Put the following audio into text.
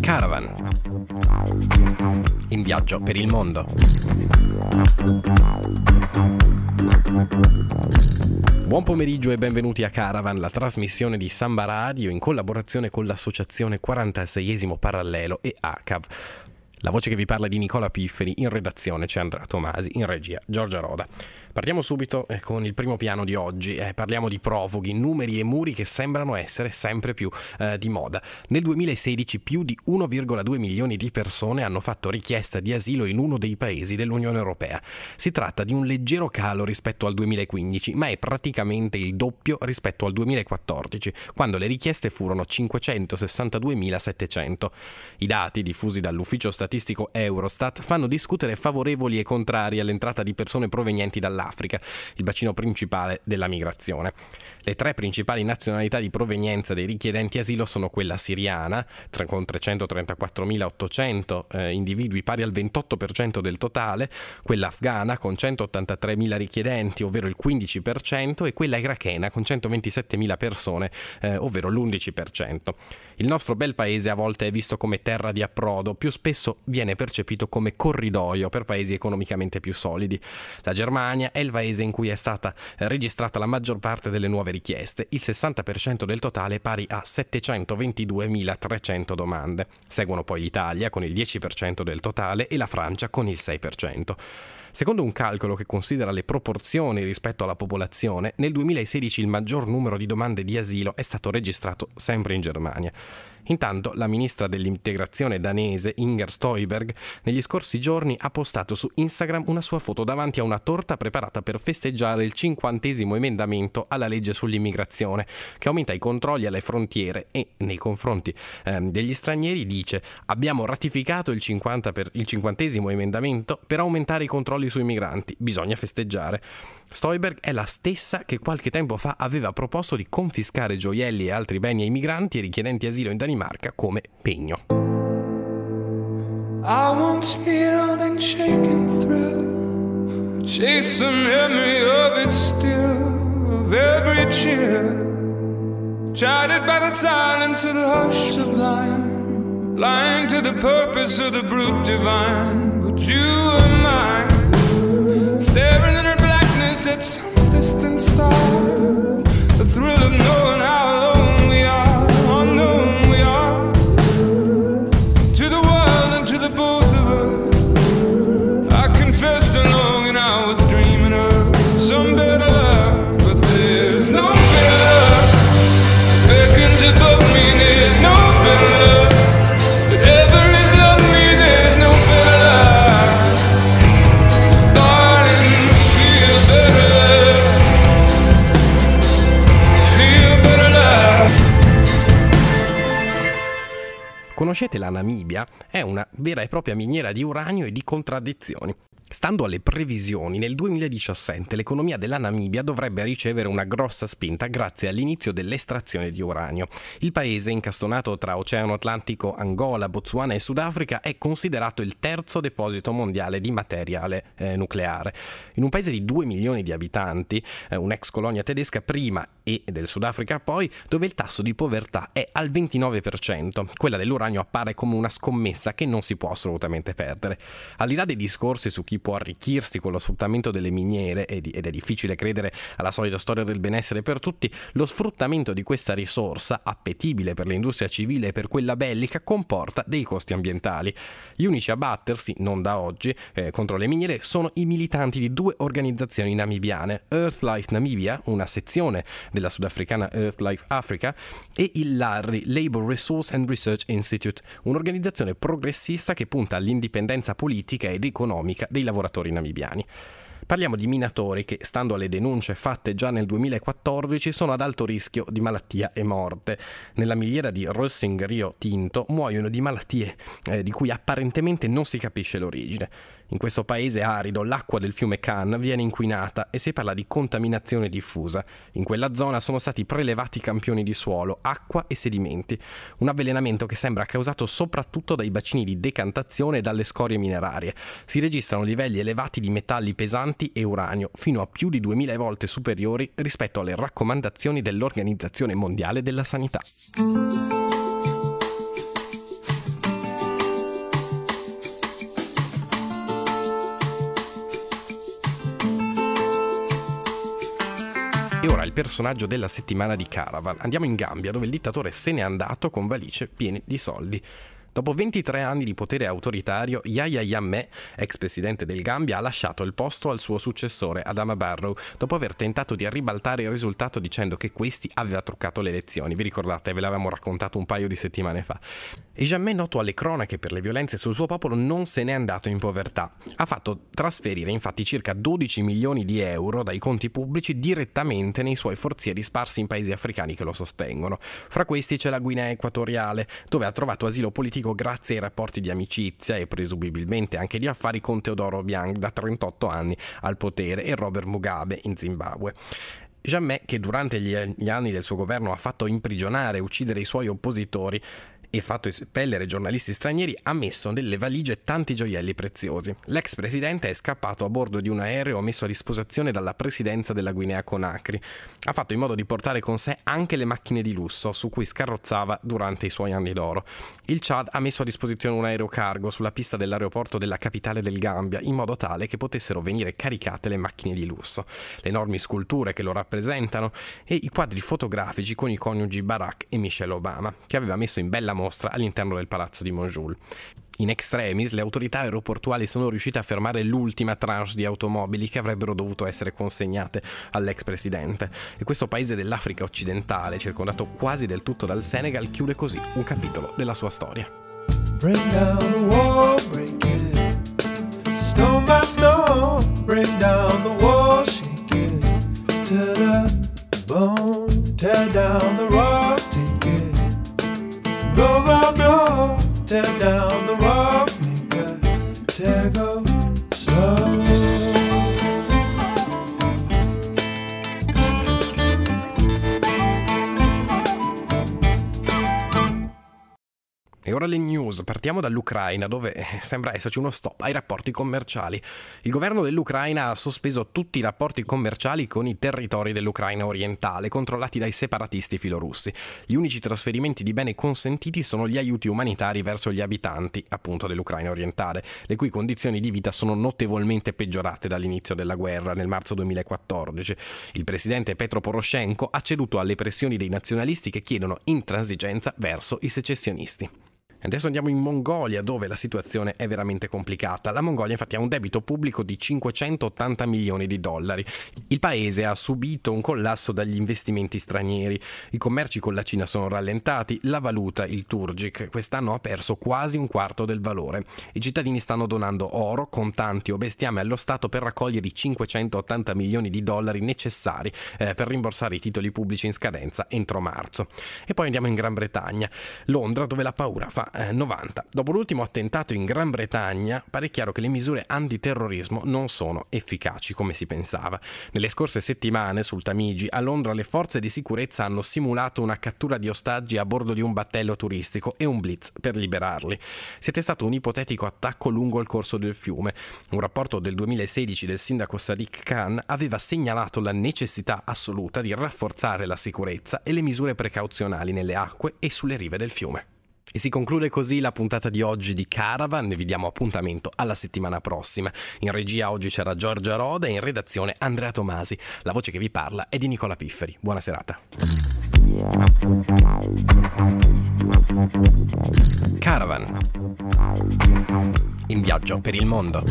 Caravan. In viaggio per il mondo. Buon pomeriggio e benvenuti a Caravan, la trasmissione di Samba Radio in collaborazione con l'associazione 46esimo Parallelo e ACAV. La voce che vi parla di Nicola Pifferi, in redazione c'è Andrea Tomasi, in regia Giorgia Roda. Partiamo subito eh, con il primo piano di oggi, eh, parliamo di profughi, numeri e muri che sembrano essere sempre più eh, di moda. Nel 2016 più di 1,2 milioni di persone hanno fatto richiesta di asilo in uno dei paesi dell'Unione Europea. Si tratta di un leggero calo rispetto al 2015, ma è praticamente il doppio rispetto al 2014, quando le richieste furono 562.700. I dati diffusi dall'ufficio statistico Eurostat fanno discutere favorevoli e contrari all'entrata di persone provenienti dall'Africa, il bacino principale della migrazione. Le tre principali nazionalità di provenienza dei richiedenti asilo sono quella siriana, con 334.800 eh, individui pari al 28% del totale, quella afghana con 183.000 richiedenti, ovvero il 15%, e quella irachena con 127.000 persone, eh, ovvero l'11%. Il nostro bel paese a volte è visto come terra di approdo, più spesso viene percepito come corridoio per paesi economicamente più solidi. La Germania è il paese in cui è stata registrata la maggior parte delle nuove richieste, il 60% del totale pari a 722.300 domande. Seguono poi l'Italia con il 10% del totale e la Francia con il 6%. Secondo un calcolo che considera le proporzioni rispetto alla popolazione, nel 2016 il maggior numero di domande di asilo è stato registrato sempre in Germania. Intanto la ministra dell'integrazione danese Inger Stoiberg negli scorsi giorni ha postato su Instagram una sua foto davanti a una torta preparata per festeggiare il cinquantesimo emendamento alla legge sull'immigrazione che aumenta i controlli alle frontiere e nei confronti ehm, degli stranieri dice abbiamo ratificato il, 50 per, il cinquantesimo emendamento per aumentare i controlli sui migranti, bisogna festeggiare. Stoiberg è la stessa che qualche tempo fa aveva proposto di confiscare gioielli e altri beni ai migranti e richiedenti asilo in Danimarca come pegno. I once kneeled and shaken through Chase the of it still Of every cheer Chided by the silence of the hush sublime Blind to the purpose of the brute divine. But you are mine Staring in her blackness at some distant star. The thrill of knowing how been Conoscete la Namibia? È una vera e propria miniera di uranio e di contraddizioni. Stando alle previsioni, nel 2017 l'economia della Namibia dovrebbe ricevere una grossa spinta grazie all'inizio dell'estrazione di uranio. Il paese, incastonato tra Oceano Atlantico, Angola, Botswana e Sudafrica, è considerato il terzo deposito mondiale di materiale eh, nucleare. In un paese di 2 milioni di abitanti, eh, un'ex colonia tedesca prima e del Sudafrica poi, dove il tasso di povertà è al 29%, quella dell'uranio appare come una scommessa che non si può assolutamente perdere. Al di là dei discorsi su chi può arricchirsi con lo sfruttamento delle miniere ed è difficile credere alla solita storia del benessere per tutti, lo sfruttamento di questa risorsa, appetibile per l'industria civile e per quella bellica, comporta dei costi ambientali. Gli unici a battersi, non da oggi, eh, contro le miniere sono i militanti di due organizzazioni namibiane, Earthlife Namibia, una sezione della sudafricana Earthlife Africa, e il LARRI, Labor Resource and Research Institute, un'organizzazione progressista che punta all'indipendenza politica ed economica dei lavoratori namibiani. Parliamo di minatori che, stando alle denunce fatte già nel 2014, sono ad alto rischio di malattia e morte. Nella miliera di Rossing Rio Tinto muoiono di malattie eh, di cui apparentemente non si capisce l'origine. In questo paese arido l'acqua del fiume Can viene inquinata e si parla di contaminazione diffusa. In quella zona sono stati prelevati campioni di suolo, acqua e sedimenti. Un avvelenamento che sembra causato soprattutto dai bacini di decantazione e dalle scorie minerarie. Si registrano livelli elevati di metalli pesanti nitrati e uranio, fino a più di 2000 volte superiori rispetto alle raccomandazioni dell'Organizzazione Mondiale della Sanità. E ora il personaggio della settimana di Caravan. Andiamo in Gambia, dove il dittatore se n'è andato con valigie piene di soldi. Dopo 23 anni di potere autoritario, Yahya Jammeh, ex presidente del Gambia, ha lasciato il posto al suo successore Adama Barrow, dopo aver tentato di ribaltare il risultato dicendo che questi aveva truccato le elezioni. Vi ricordate, ve l'avevamo raccontato un paio di settimane fa. E Jammeh, noto alle cronache per le violenze sul suo popolo, non se n'è andato in povertà. Ha fatto trasferire infatti circa 12 milioni di euro dai conti pubblici direttamente nei suoi forzieri sparsi in paesi africani che lo sostengono. Fra questi c'è la Guinea Equatoriale, dove ha trovato asilo politico politico grazie ai rapporti di amicizia e presumibilmente anche di affari con Teodoro Obiang da 38 anni al potere e Robert Mugabe in Zimbabwe. Jammeh, che durante gli anni del suo governo ha fatto imprigionare e uccidere i suoi oppositori, e fatto espellere giornalisti stranieri ha messo nelle valigie tanti gioielli preziosi. L'ex presidente è scappato a bordo di un aereo messo a disposizione dalla presidenza della Guinea Conakry. Ha fatto in modo di portare con sé anche le macchine di lusso su cui scarrozzava durante i suoi anni d'oro. Il Chad ha messo a disposizione un aereo cargo sulla pista dell'aeroporto della capitale del Gambia in modo tale che potessero venire caricate le macchine di lusso, le enormi sculture che lo rappresentano e i quadri fotografici con i coniugi Barack e Michelle Obama, che aveva messo in bella mostra all'interno del palazzo di Montjoul. In extremis, le autorità aeroportuali sono riuscite a fermare l'ultima tranche di automobili che avrebbero dovuto essere consegnate all'ex presidente. E questo paese dell'Africa occidentale, circondato quasi del tutto dal Senegal, chiude così un capitolo della sua storia. Break down the wall, break it. Stone by stone, break down the wall, Ora le news, partiamo dall'Ucraina dove eh, sembra esserci uno stop ai rapporti commerciali. Il governo dell'Ucraina ha sospeso tutti i rapporti commerciali con i territori dell'Ucraina orientale controllati dai separatisti filorussi. Gli unici trasferimenti di beni consentiti sono gli aiuti umanitari verso gli abitanti appunto dell'Ucraina orientale, le cui condizioni di vita sono notevolmente peggiorate dall'inizio della guerra nel marzo 2014. Il presidente Petro Poroshenko ha ceduto alle pressioni dei nazionalisti che chiedono intransigenza verso i secessionisti. Adesso andiamo in Mongolia dove la situazione è veramente complicata. La Mongolia infatti ha un debito pubblico di 580 milioni di dollari. Il paese ha subito un collasso dagli investimenti stranieri. I commerci con la Cina sono rallentati, la valuta, il Turgic, quest'anno ha perso quasi un quarto del valore. I cittadini stanno donando oro, contanti o bestiame allo Stato per raccogliere i 580 milioni di dollari necessari eh, per rimborsare i titoli pubblici in scadenza entro marzo. E poi andiamo in Gran Bretagna, Londra dove la paura fa 90. Eh, Dopo l'ultimo attentato in Gran Bretagna, pare chiaro che le misure antiterrorismo non sono efficaci come si pensava. Nelle scorse settimane sul Tamigi a Londra le forze di sicurezza hanno simulato una cattura di ostaggi a bordo di un battello turistico e un blitz per liberarli. Siete stato un ipotetico attacco lungo il corso del fiume. Un rapporto del 2016 del sindaco Sadiq Khan aveva segnalato la necessità assoluta di rafforzare la sicurezza e le misure precauzionali nelle acque e sulle rive del fiume. E si conclude così la puntata di oggi di Caravan, vi diamo appuntamento alla settimana prossima. In regia oggi c'era Giorgia Roda e in redazione Andrea Tomasi. La voce che vi parla è di Nicola Pifferi. Buona serata. Caravan. In viaggio per il mondo.